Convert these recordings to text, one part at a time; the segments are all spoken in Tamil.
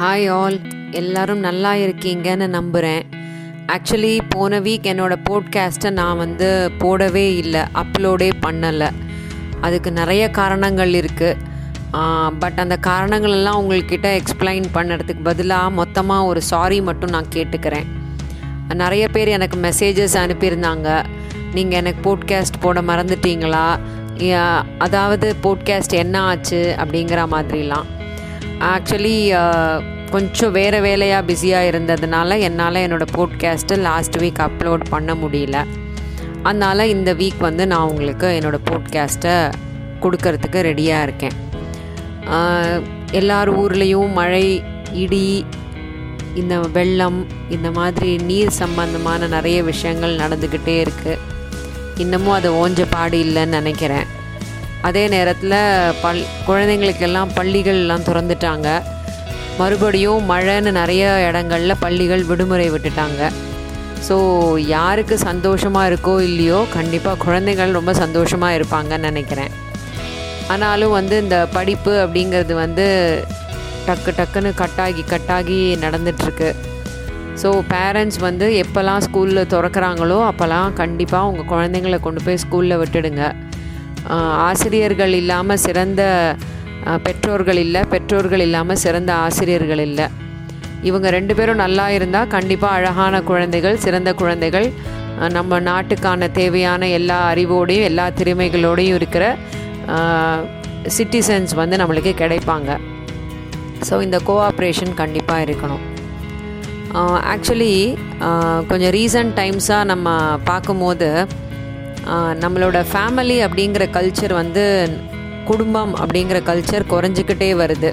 ஹாய் ஆல் எல்லாரும் நல்லா இருக்கீங்கன்னு நம்புகிறேன் ஆக்சுவலி போன வீக் என்னோடய போட்காஸ்ட்டை நான் வந்து போடவே இல்லை அப்லோடே பண்ணலை. அதுக்கு நிறைய காரணங்கள் இருக்குது பட் அந்த காரணங்கள் எல்லாம் உங்கள்கிட்ட எக்ஸ்பிளைன் பண்ணுறதுக்கு பதிலாக மொத்தமாக ஒரு சாரி மட்டும் நான் கேட்டுக்கிறேன். நிறைய பேர் எனக்கு மெசேஜஸ் அனுப்பியிருந்தாங்க. நீங்கள் எனக்கு போட்காஸ்ட் போட மறந்துட்டீங்களா? யா- அதாவது போட்காஸ்ட் என்ன ஆச்சு அப்படிங்கிற மாதிரிலாம். ஆக்சுவலி uh, கொஞ்சம் வேறு வேலையாக பிஸியாக இருந்ததுனால என்னால் என்னோடய போட்காஸ்ட்டை லாஸ்ட் வீக் அப்லோட் பண்ண முடியல. அதனால் இந்த வீக் வந்து நான் உங்களுக்கு என்னோடய போட்காஸ்ட்டை கொடுக்கறதுக்கு ரெடியாக இருக்கேன். எல்லார் ஊர்லேயும் மழை இடி இந்த வெள்ளம் இந்த மாதிரி நீர் சம்பந்தமான நிறைய விஷயங்கள் நடந்துக்கிட்டே இருக்குது இன்னமும் அது ஓஞ்ச பாடு இல்லைன்னு நினைக்கிறேன். அதே நேரத்தில் பல் குழந்தைங்களுக்கெல்லாம் பள்ளிகள்லாம் திறந்துட்டாங்க. மறுபடியும் மழைன்னு நிறைய இடங்கள்ல பள்ளிகள் விடுமுறை விட்டுட்டாங்க. ஸோ யாருக்கு சந்தோஷமாக இருக்கோ இல்லையோ கண்டிப்பாக குழந்தைகள் ரொம்ப சந்தோஷமாக இருப்பாங்கன்னு நினைக்கிறேன். ஆனாலும் வந்து இந்த படிப்பு அப்படிங்கிறது வந்து டக்கு டக்குன்னு கட்டாகி கட்டாகி நடந்துட்டுருக்கு. ஸோ பேரண்ட்ஸ் வந்து எப்போல்லாம் ஸ்கூலில் திறக்கிறாங்களோ அப்போல்லாம் கண்டிப்பாக உங்கள் குழந்தைங்கள கொண்டு போய் ஸ்கூலில் விட்டுடுங்க. ஆசிரியர்கள் இல்லாமல் சிறந்த பெற்றோர்கள் இல்லை பெற்றோர்கள் இல்லாமல் சிறந்த ஆசிரியர்கள் இல்லை. இவங்க ரெண்டு பேரும் நல்லா இருந்தால் கண்டிப்பாக அழகான குழந்தைகள் சிறந்த குழந்தைகள். நம்ம நாட்டுக்கான தேவையான எல்லா அறிவோடையும் எல்லா திறமைகளோடையும் இருக்கிற சிட்டிசன்ஸ் வந்து நம்மளுக்கு கிடைப்பாங்க. ஸோ இந்த கோஆப்ரேஷன் கண்டிப்பாக இருக்கணும். ஆக்சுவலி கொஞ்சம் ரீசன்ட் டைம்ஸாக நம்ம பார்க்கும்போது நம்மளோட ஃபேமிலி அப்படிங்கிற கல்ச்சர் வந்து குடும்பம் அப்படிங்கிற கல்ச்சர் குறைஞ்சிக்கிட்டே வருது.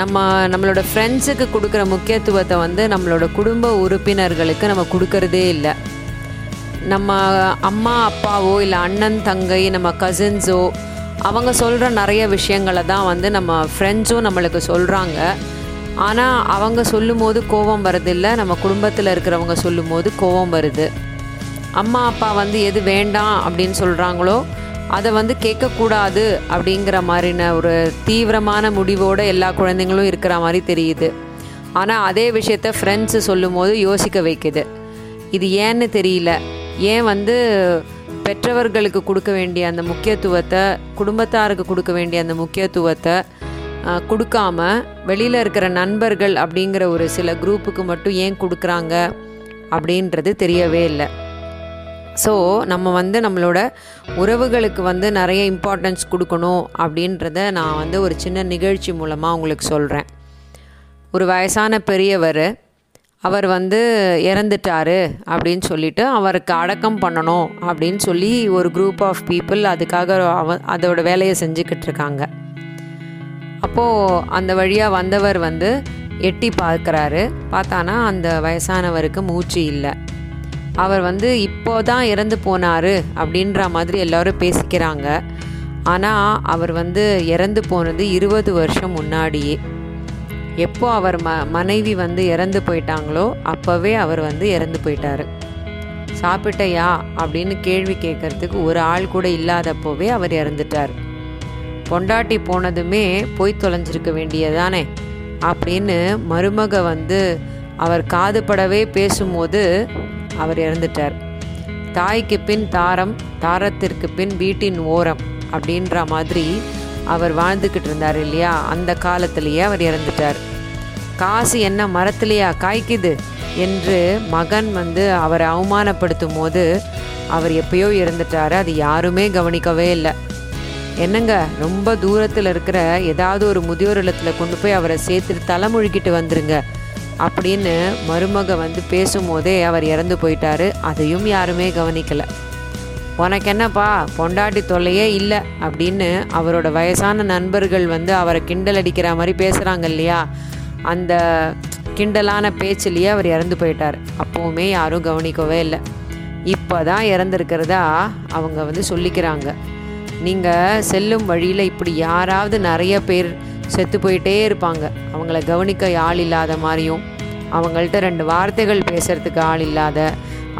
நம்ம நம்மளோட ஃப்ரெண்ட்ஸுக்கு கொடுக்குற முக்கியத்துவத்தை வந்து நம்மளோட குடும்ப உறுப்பினர்களுக்கு நம்ம கொடுக்கறதே இல்லை. நம்ம அம்மா அப்பாவோ இல்லை அண்ணன் தங்கை நம்ம கசின்ஸோ அவங்க சொல்கிற நிறைய விஷயங்களை தான் வந்து நம்ம ஃப்ரெண்ட்ஸும் நம்மளுக்கு சொல்கிறாங்க ஆனால் அவங்க சொல்லும் போது கோபம் வருதில்லை நம்ம குடும்பத்தில் இருக்கிறவங்க சொல்லும் போது கோபம் வருது. அம்மா அப்பா வந்து எது வேண்டாம் அப்படின்னு சொல்கிறாங்களோ அதை வந்து கேட்கக்கூடாது அப்படிங்கிற மாதிரின ஒரு தீவிரமான முடிவோடு எல்லா குழந்தைங்களும் இருக்கிற மாதிரி தெரியுது. ஆனால் அதே விஷயத்த ஃப்ரெண்ட்ஸு சொல்லும் போது யோசிக்க வைக்குது. இது ஏன்னு தெரியல. ஏன் வந்து பெற்றவர்களுக்கு கொடுக்க வேண்டிய அந்த முக்கியத்துவத்தை குடும்பத்தாருக்கு கொடுக்க வேண்டிய அந்த முக்கியத்துவத்தை கொடுக்காம வெளியில் இருக்கிற நண்பர்கள் அப்படிங்கிற ஒரு சில குரூப்புக்கு மட்டும் ஏன் கொடுக்குறாங்க அப்படின்றது தெரியவே இல்லை. ஸோ நம்ம வந்து நம்மளோட உறவுகளுக்கு வந்து நிறைய இம்பார்ட்டன்ஸ் கொடுக்கணும் அப்படின்றத நான் வந்து ஒரு சின்ன நிகழ்ச்சி மூலமாக உங்களுக்கு சொல்கிறேன் ஒரு வயசான பெரியவர் அவர் வந்து இறந்துட்டாரு அப்படின்னு சொல்லிட்டு அவருக்கு அடக்கம் பண்ணணும் அப்படின்னு சொல்லி ஒரு குரூப் ஆஃப் பீப்புள் அதுக்காக அவ அதோட வேலையை செஞ்சுக்கிட்டு இருக்காங்க. அப்போது அந்த வழியாக வந்தவர் வந்து எட்டி பார்க்குறாரு. பார்த்தானா அந்த வயசானவருக்கு மூச்சு இல்லை. அவர் வந்து இப்போ தான் இறந்து போனார் அப்படின்ற மாதிரி எல்லாரும் பேசிக்கிறாங்க. ஆனால் அவர் வந்து இறந்து போனது இருபது வருஷம் முன்னாடியே. எப்போ அவர் ம மனைவி வந்து இறந்து போயிட்டாங்களோ அப்போவே அவர் வந்து இறந்து போயிட்டார். சாப்பிட்டையா? அப்படின்னு கேள்வி கேட்கறதுக்கு ஒரு ஆள் கூட இல்லாதப்போவே அவர் இறந்துட்டார். பொண்டாட்டி போனதுமே போய் தொலைஞ்சிருக்க வேண்டியதானே அப்படின்னு மருமக வந்து அவர் காதுபடவே பேசும்போது அவர் இறந்துட்டார். தாய்க்கு பின் தாரம் தாரத்திற்கு பின் வீட்டின் ஓரம் அப்படின்ற மாதிரி அவர் வாழ்ந்துக்கிட்டு இருந்தார் இல்லையா? அந்த காலத்திலேயே அவர் இறந்துட்டார். காசு என்ன மரத்திலேயா காய்க்குது? என்று மகன் வந்து அவரை அவமானப்படுத்தும் போது அவர் எப்பயோ இறந்துட்டார். அது யாருமே கவனிக்கவே இல்லை. என்னங்க ரொம்ப தூரத்தில் இருக்கிற ஏதாவது ஒரு முதியோர் இல்லத்தில் கொண்டு போய் அவரை சேர்த்து தலைமுழுக்கிட்டு வந்துருங்க. அப்படின்னு மருமக வந்து பேசும்போதே அவர் இறந்து போயிட்டாரு. அதையும் யாருமே கவனிக்கலை. உனக்கு என்னப்பா பொண்டாட்டி தொல்லையே இல்லை அப்படின்னு அவரோட வயசான நண்பர்கள் வந்து அவரை கிண்டல் அடிக்கிற மாதிரி பேசுகிறாங்க இல்லையா? அந்த கிண்டலான பேச்சிலேயே அவர் இறந்து போயிட்டார். அப்போவுமே யாரும் கவனிக்கவே இல்லை. இப்போ தான் இறந்துருக்கிறதா அவங்க வந்து சொல்லிக்கிறாங்க. நீங்கள் செல்லும் வழியில் இப்படி யாராவது நிறைய பேர் செத்து போயிட்டே இருப்பாங்க. அவங்கள கவனிக்க ஆள் இல்லாத மாதிரியும் அவங்கள்ட்ட ரெண்டு வார்த்தைகள் பேசுறதுக்கு ஆள் இல்லாத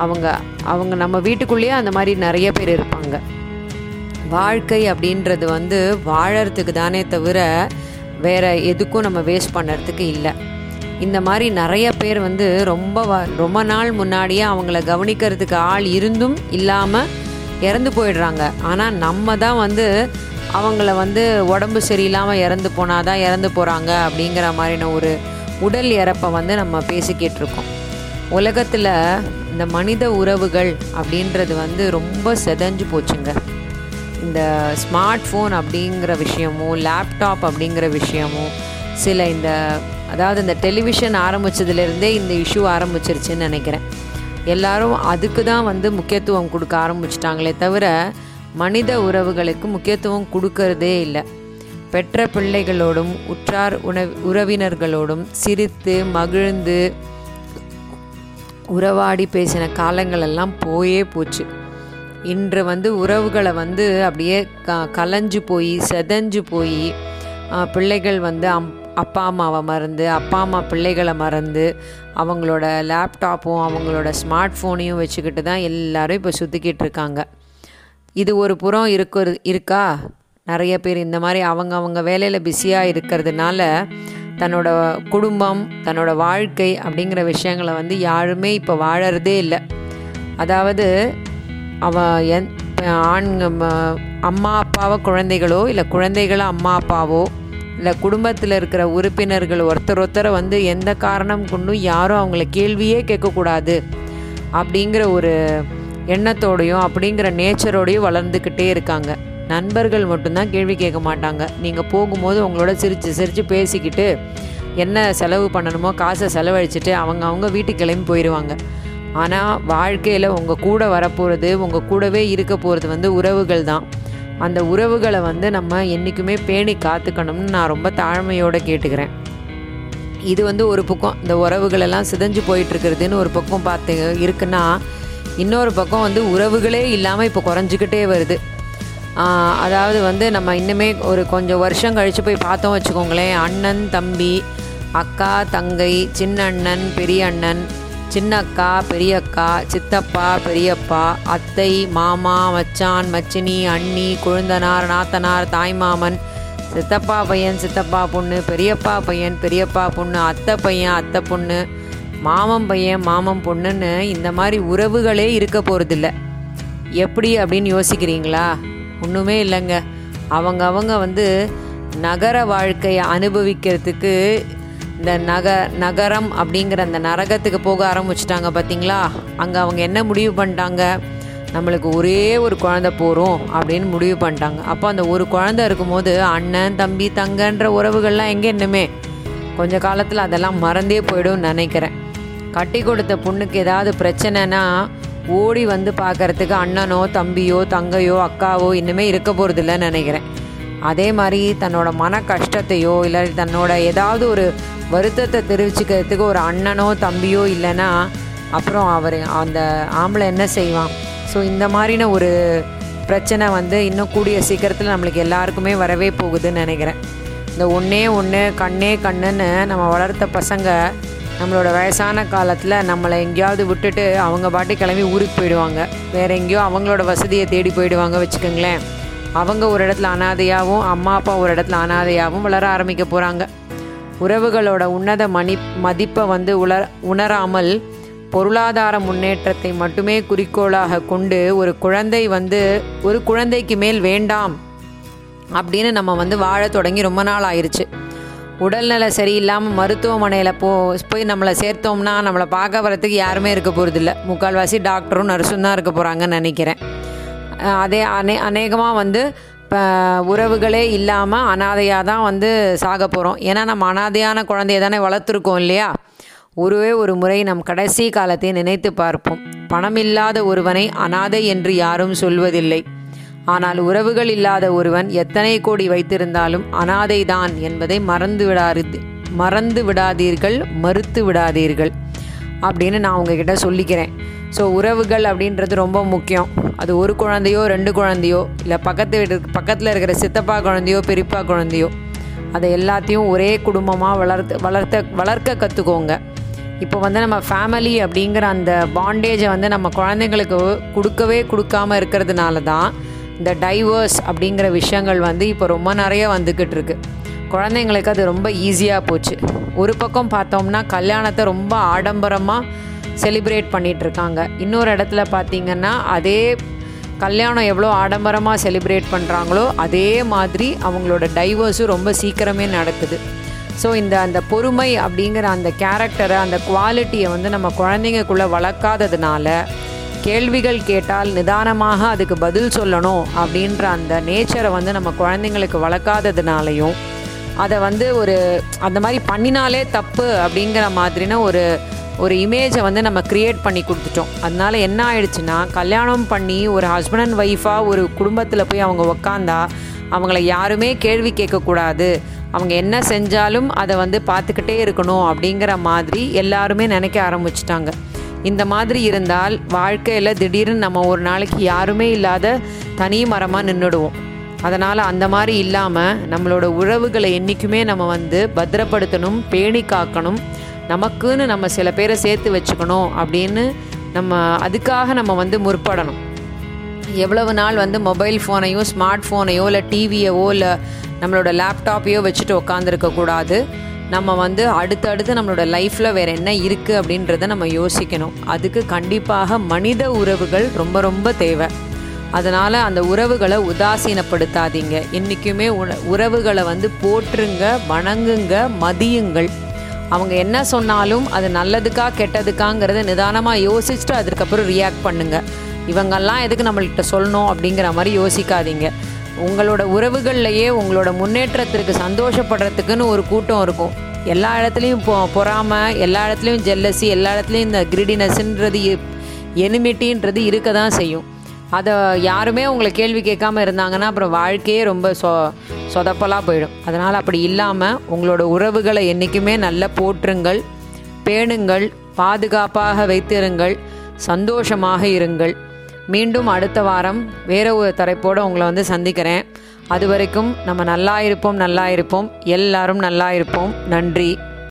அவங்க அவங்க நம்ம வீட்டுக்குள்ளேயே அந்த மாதிரி நிறைய பேர் இருப்பாங்க. வாழ்க்கை அப்படின்றது வந்து வாழறதுக்கு தானே தவிர வேறு எதுக்கும் நம்ம வேஸ்ட் பண்ணுறதுக்கு இல்லை. இந்த மாதிரி நிறைய பேர் வந்து ரொம்ப ரொம்ப நாள் முன்னாடியே அவங்கள கவனிக்கிறதுக்கு ஆள் இருந்தும் இல்லாமல் இறந்து போயிடுறாங்க. ஆனால் நம்ம தான் வந்து அவங்கள வந்து உடம்பு சரியில்லாமல் இறந்து போனாதான் இறந்து போகிறாங்க அப்படிங்கிற மாதிரின ஒரு உடல் இறப்பை வந்து நம்ம பேசிக்கிட்டு இருக்கோம். உலகத்தில் இந்த மனித உறவுகள் அப்படின்றது வந்து ரொம்ப செதஞ்சு போச்சுங்க. இந்த ஸ்மார்ட் ஃபோன் அப்படிங்கிற விஷயமும் லேப்டாப் அப்படிங்கிற விஷயமும் சில இந்த அதாவது இந்த டெலிவிஷன் ஆரம்பிச்சதுலேருந்தே இந்த இஷ்யூ ஆரம்பிச்சிருச்சுன்னு நினைக்கிறேன். எல்லாரும் அதுக்கு தான் வந்து முக்கியத்துவம் கொடுக்க ஆரம்பிச்சிட்டாங்களே தவிர மனித உறவுகளுக்கு முக்கியத்துவம் கொடுக்கறதே இல்லை. பெற்ற பிள்ளைகளோடும் உற்றார் உணவு உறவினர்களோடும் சிரித்து மகிழ்ந்து உறவாடி பேசின காலங்களெல்லாம் போயே போச்சு. இன்று வந்து உறவுகளை வந்து அப்படியே க கலைஞ்சு போய் செதஞ்சு போய் பிள்ளைகள் வந்து அம் அப்பா அம்மாவை மறந்து அப்பா அம்மா பிள்ளைகளை மறந்து அவங்களோட லேப்டாப்பும் அவங்களோட ஸ்மார்ட் ஃபோனையும் வச்சுக்கிட்டு தான் எல்லாரும் இப்போ சுற்றிக்கிட்டு இருக்காங்க. இது ஒரு புறம் இருக்கிறது இருக்கா? நிறைய பேர் இந்த மாதிரி அவங்க அவங்க வேலையில் பிஸியாக இருக்கிறதுனால தன்னோட குடும்பம் தன்னோட வாழ்க்கை அப்படிங்கிற விஷயங்களை வந்து யாருமே இப்போ வாழறதே இல்லை. அதாவது அவ என் ஆண் அம்மா அப்பாவோ குழந்தைகளோ இல்லை குழந்தைகளோ அம்மா அப்பாவோ இல்லை குடும்பத்தில் இருக்கிற உறுப்பினர்கள் ஒருத்தர் ஒருத்தரை வந்து எந்த காரணம் கொண்டும் யாரும் அவங்கள கேள்வியே கேட்கக்கூடாது அப்படிங்கிற ஒரு எண்ணத்தோடையும் அப்படிங்கிற நேச்சரோடையும் வளர்ந்துக்கிட்டே இருக்காங்க. நண்பர்கள் மட்டும்தான் கேள்வி கேட்க மாட்டாங்க. நீங்கள் போகும்போது உங்களோட சிரித்து சிரித்து பேசிக்கிட்டு என்ன செலவு பண்ணணுமோ காசை செலவழிச்சிட்டு அவங்க அவங்க வீட்டுக்கு கிளம்பி போயிடுவாங்க ஆனால் வாழ்க்கையில் உங்கள் கூட வரப்போகிறது உங்கள் கூடவே இருக்க போகிறது வந்து உறவுகள் தான். அந்த உறவுகளை வந்து நம்ம என்றைக்குமே பேணி காத்துக்கணும்னு நான் ரொம்ப தாழ்மையோடு கேட்டுக்கிறேன். இது வந்து ஒரு பக்கம் இந்த உறவுகளெல்லாம் சிதஞ்சு போயிட்டுருக்கிறதுன்னு போயிட்டு இருக்கிறதுன்னு ஒரு பக்கம் பார்த்து இருக்குன்னா இன்னொரு பக்கம் வந்து உறவுகளே இல்லாமல் இப்போ குறைஞ்சிக்கிட்டே வருது. அதாவது வந்து நம்ம இன்னுமே ஒரு கொஞ்சம் வருஷம் கழித்து போய் பார்த்தோம் வச்சுக்கோங்களேன். அண்ணன் தம்பி அக்கா தங்கை சின்ன அண்ணன் பெரிய அண்ணன் சின்ன அக்கா பெரியக்கா சித்தப்பா பெரியப்பா அத்தை மாமா மச்சான் மச்சினி அண்ணி கொழுந்தனார் நாத்தனார் தாய்மாமன் சித்தப்பா பையன் சித்தப்பா பொண்ணு பெரியப்பா பையன் பெரியப்பா பொண்ணு அத்தை பையன் அத்தை பொண்ணு மாமன் பையன் மாமன் பொண்ணுன்னு இந்த மாதிரி உறவுகளே இருக்க போகிறதில்ல எப்படி அப்படின்னு யோசிக்கிறீங்களா? ஒன்றுமே இல்லைங்க. அவங்க அவங்க வந்து நகர வாழ்க்கையை அனுபவிக்கிறதுக்கு இந்த நக நகரம் அப்படிங்கிற அந்த நரகத்துக்கு போக ஆரம்பிச்சிட்டாங்க பார்த்தீங்களா அங்கே அவங்க என்ன முடிவு பண்ணிட்டாங்க? நம்மளுக்கு ஒரே ஒரு குழந்தை போகிறோம் அப்படின்னு முடிவு பண்ணிட்டாங்க. அப்போ அந்த ஒரு குழந்தை இருக்கும்போது அண்ணன் தம்பி தங்கன்ற உறவுகள்லாம் எங்கே இன்னுமே? கொஞ்ச காலத்தில் அதெல்லாம் மறந்தே போயிடும்னு நினைக்கிறேன். கட்டி கொடுத்த பொண்ணுக்கு ஏதாவது பிரச்சனைனா ஓடி வந்து பார்க்கறதுக்கு அண்ணனோ தம்பியோ தங்கையோ அக்காவோ இன்னுமே இருக்க போகிறதில்லன்னு நினைக்கிறேன். அதே மாதிரி தன்னோட மன கஷ்டத்தையோ இல்லை தன்னோட ஏதாவது ஒரு வருத்தத்தை தெரிவிச்சுக்கிறதுக்கு ஒரு அண்ணனோ தம்பியோ இல்லைன்னா அப்புறம் அவர் அந்த ஆம்பளை என்ன செய்வான்? ஸோ இந்த மாதிரின ஒரு பிரச்சனை வந்து இன்னும் கூடிய சீக்கிரத்தில் நம்மளுக்கு எல்லாருக்குமே வரவே போகுதுன்னு நினைக்கிறேன். இந்த ஒன்றே ஒன்று கண்ணே கண்ணுன்னு நம்ம வளர்த்த பசங்க நம்மளோட வயசான காலத்தில் நம்மளை எங்கேயாவது விட்டுட்டு அவங்க பாட்டி கிளம்பி ஊருக்கு போயிடுவாங்க. வேறு எங்கேயோ அவங்களோட வசதியை தேடி போயிடுவாங்க வச்சுக்கோங்களேன். அவங்க ஒரு இடத்துல அனாதையாகவும் அம்மா அப்பா ஒரு இடத்துல அனாதையாகவும் வளர ஆரம்பிக்க போகிறாங்க உறவுகளோட உன்னத மணி மதிப்பை வந்து உலர் உணராமல் பொருளாதார முன்னேற்றத்தை மட்டுமே குறிக்கோளாக கொண்டு ஒரு குழந்தை வந்து ஒரு குழந்தைக்கு மேல் வேண்டாம் அப்படின்னு நம்ம வந்து வாழ தொடங்கி ரொம்ப நாள் ஆயிடுச்சு உடல்நல சரியில்லாமல் மருத்துவமனையில் போ போய் நம்மளை சேர்த்தோம்னா நம்மளை பார்க்க வரத்துக்கு யாருமே இருக்க போகிறதில்ல முக்கால்வாசி டாக்டரும் நர்ஸும் தான் இருக்க போகிறாங்கன்னு நினைக்கிறேன். அதே அநே அநேகமாக வந்து இப்போ உறவுகளே இல்லாமல் அனாதையாக தான் வந்து சாக போகிறோம் ஏன்னா நம்ம அனாதையான குழந்தைய தானே வளர்த்துருக்கோம் இல்லையா? ஒருவே ஒரு முறை நம் கடைசி காலத்தை நினைத்து பார்ப்போம். பணமில்லாத ஒருவனை அனாதை என்று யாரும் சொல்வதில்லை. ஆனால் உறவுகள் இல்லாத ஒருவன் எத்தனை கோடி வைத்திருந்தாலும் அனாதைதான் என்பதை மறந்து விடாது மறந்து விடாதீர்கள் மறுத்து விடாதீர்கள் அப்படின்னு நான் உங்ககிட்ட சொல்லிக்கிறேன். ஸோ உறவுகள் அப்படின்றது ரொம்ப முக்கியம். அது ஒரு குழந்தையோ ரெண்டு குழந்தையோ இல்லை பக்கத்து வீட்டு பக்கத்தில் இருக்கிற சித்தப்பா குழந்தையோ பெரியப்பா குழந்தையோ அதை எல்லாத்தையும் ஒரே குடும்பமாக வளர்த்து வளர்த்த வளர்க்க கற்றுக்கோங்க இப்போ வந்து நம்ம ஃபேமிலி அப்படிங்கிற அந்த பாண்டேஜை வந்து நம்ம குழந்தைங்களுக்கு கொடுக்கவே கொடுக்காம இருக்கிறதுனால தான் இந்த டைவர்ஸ் அப்படிங்கிற விஷயங்கள் வந்து இப்போ ரொம்ப நிறைய வந்துக்கிட்டு இருக்கு. குழந்தைங்களுக்கு அது ரொம்ப ஈஸியாக போச்சு. ஒரு பக்கம் பார்த்தோம்னா கல்யாணத்தை ரொம்ப ஆடம்பரமாக செலிப்ரேட் பண்ணிகிட்ருக்காங்க இன்னொரு இடத்துல பார்த்திங்கன்னா அதே கல்யாணம் எவ்வளோ ஆடம்பரமாக செலிப்ரேட் பண்ணுறாங்களோ அதே மாதிரி அவங்களோட டைவர்ஸும் ரொம்ப சீக்கிரமே நடக்குது. ஸோ இந்த அந்த பொறுமை அப்படிங்கிற அந்த கேரக்டரை அந்த குவாலிட்டியை வந்து நம்ம குழந்தைங்களுக்குள்ளே வளர்க்காததுனால கேள்விகள் கேட்டால் நிதானமாக அதுக்கு பதில் சொல்லணும் அப்படின்ற அந்த நேச்சரை வந்து நம்ம குழந்தைங்களுக்கு வளர்க்காததுனாலையும் அதை வந்து ஒரு அந்த மாதிரி பண்ணினாலே தப்பு அப்படிங்கிற மாதிரின ஒரு ஒரு இமேஜை வந்து நம்ம க்ரியேட் பண்ணி கொடுத்துட்டோம். அதனால என்ன ஆயிடுச்சுன்னா கல்யாணம் பண்ணி ஒரு ஹஸ்பண்ட் அண்ட் ஒய்ஃபாக ஒரு குடும்பத்தில் போய் அவங்க உக்காந்தா அவங்கள யாருமே கேள்வி கேட்கக்கூடாது. அவங்க என்ன செஞ்சாலும் அதை வந்து பார்த்துக்கிட்டே இருக்கணும் அப்படிங்கிற மாதிரி எல்லாருமே நினைக்க ஆரம்பிச்சிட்டாங்க. இந்த மாதிரி இருந்தால் வாழ்க்கையில் திடீர்னு நம்ம ஒரு நாளைக்கு யாருமே இல்லாத தனி மரமாக நின்றுடுவோம் அதனால் அந்த மாதிரி இல்லாமல் நம்மளோட உறவுகளை என்றைக்குமே நம்ம வந்து பத்திரப்படுத்தணும் பேணி காக்கணும். நமக்குன்னு நம்ம சில பேரை சேர்த்து வச்சுக்கணும் அப்படின்னு நம்ம அதுக்காக நம்ம வந்து முற்படணும். எவ்வளவு நாள் வந்து மொபைல் ஃபோனையோ ஸ்மார்ட் ஃபோனையோ இல்லை டிவியவோ இல்லை நம்மளோட லேப்டாப்பையோ வச்சுட்டு உட்காந்துருக்கக்கூடாது நம்ம வந்து அடுத்தடுத்து நம்மளோட லைஃப்பில் வேறு என்ன இருக்குது அப்படின்றத நம்ம யோசிக்கணும். அதுக்கு கண்டிப்பாக மனித உறவுகள் ரொம்ப ரொம்ப தேவை. அதனால் அந்த உறவுகளை உதாசீனப்படுத்தாதீங்க. என்றைக்குமே உண உறவுகளை வந்து போற்றுங்க வணங்குங்க மதியுங்கள். அவங்க என்ன சொன்னாலும் அது நல்லதுக்கா கெட்டதுக்காங்கிறத நிதானமாக யோசிச்சுட்டு அதுக்கப்புறம் ரியாக்ட் பண்ணுங்கள் இவங்கெல்லாம் எதுக்கு நம்மள்கிட்ட சொல்லணும் அப்படிங்கிற மாதிரி யோசிக்காதீங்க. உங்களோட உறவுகள்லையே உங்களோட முன்னேற்றத்திற்கு சந்தோஷப்படுறதுக்குன்னு ஒரு கூட்டம் இருக்கும். எல்லா இடத்துலையும் பொ பொறாமல் எல்லா இடத்துலையும் ஜெல்லசி எல்லா இடத்துலையும் இந்த கிரிடினஸ்ன்றது எனிமிட்டின்றது இருக்க தான் செய்யும். அதை யாருமே உங்களை கேள்வி கேட்காம இருந்தாங்கன்னா அப்புறம் வாழ்க்கையே ரொம்ப சொ சொதப்பலாக போயிடும். அதனால் அப்படி இல்லாமல் உங்களோட உறவுகளை என்றைக்குமே நல்லா போற்றுங்கள் பேணுங்கள் பாதுகாப்பாக வைத்திருங்கள் சந்தோஷமாக இருங்கள். மீண்டும் அடுத்த வாரம் வேற ஒரு தலைப்போடு உங்களை வந்து சந்திக்கிறேன். அது வரைக்கும் நம்ம நல்லா இருப்போம் நல்லா இருப்போம். எல்லாரும் நல்லா இருப்போம். நன்றி.